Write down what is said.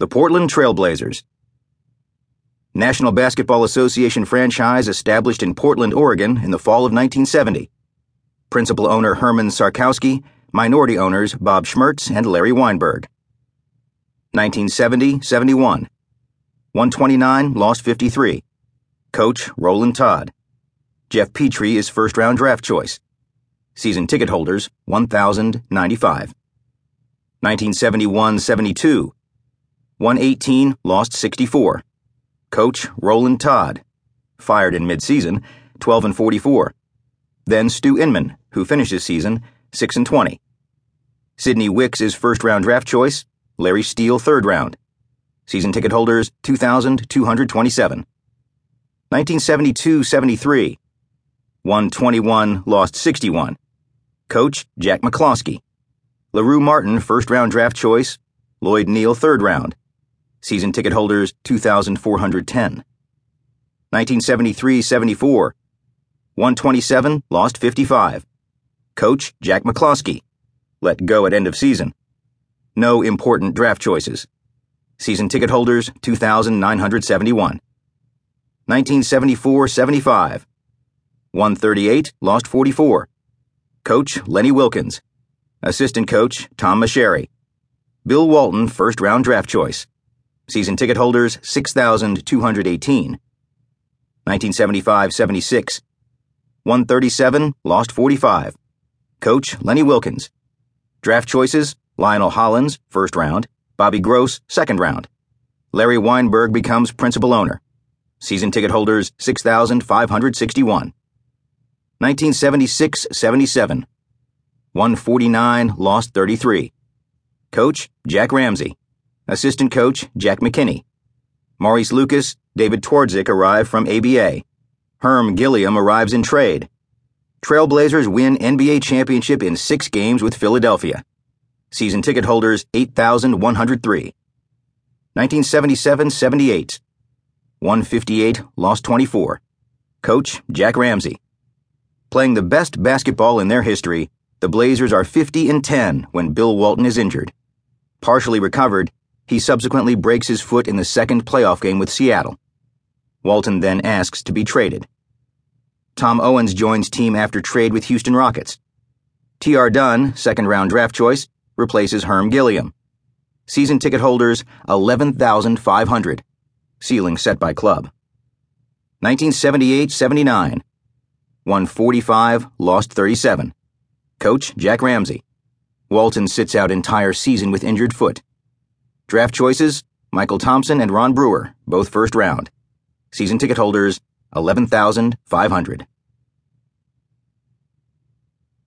The Portland Trailblazers. National Basketball Association franchise established in Portland, Oregon in the fall of 1970. Principal owner Herman Sarkowsky, minority owners Bob Schmertz and Larry Weinberg. 1970 71. 129 lost 53. Coach Rolland Todd. Geoff Petrie is first round draft choice. Season ticket holders 1,095. 1971 72. 118 lost 64. Coach Rolland Todd, fired in midseason, 12 and 44. Then Stu Inman, who finishes season 6 and 20. Sidney Wicks is first round draft choice, Larry Steele third round. Season ticket holders 2,227. 1972 73. 121 lost 61. Coach Jack McCloskey. LaRue Martin first round draft choice, Lloyd Neal third round. Season ticket holders 2,410. 1973 74. 127, lost 55. Coach Jack McCloskey. Let go at end of season. No important draft choices. Season ticket holders 2,971. 1974 75. 138, lost 44. Coach Lenny Wilkens. Assistant coach Tom Meschery. Bill Walton, first round draft choice. Season ticket holders 6,218. 1975 76. 137, lost 45. Coach Lenny Wilkens. Draft choices Lionel Hollins, first round. Bobby Gross, second round. Larry Weinberg becomes principal owner. Season ticket holders 6,561. 1976 77. 149, lost 33. Coach Jack Ramsay. Assistant coach, Jack McKinney. Maurice Lucas, David Twardzik arrive from ABA. Herm Gilliam arrives in trade. Trailblazers win NBA championship in six games with Philadelphia. Season ticket holders 8,103. 1977 78. 158, lost 24. Coach Jack Ramsay. Playing the best basketball in their history, the Blazers are 50 and 10 when Bill Walton is injured. Partially recovered, he subsequently breaks his foot in the second playoff game with Seattle. Walton then asks to be traded. Tom Owens joins team after trade with Houston Rockets. T.R. Dunn, second round draft choice, replaces Herm Gilliam. Season ticket holders 11,500. Ceiling set by club. 1978 79. Won 45, lost 37. Coach Jack Ramsay. Walton sits out entire season with injured foot. Draft choices Mychal Thompson and Ron Brewer, both first round. Season ticket holders 11,500.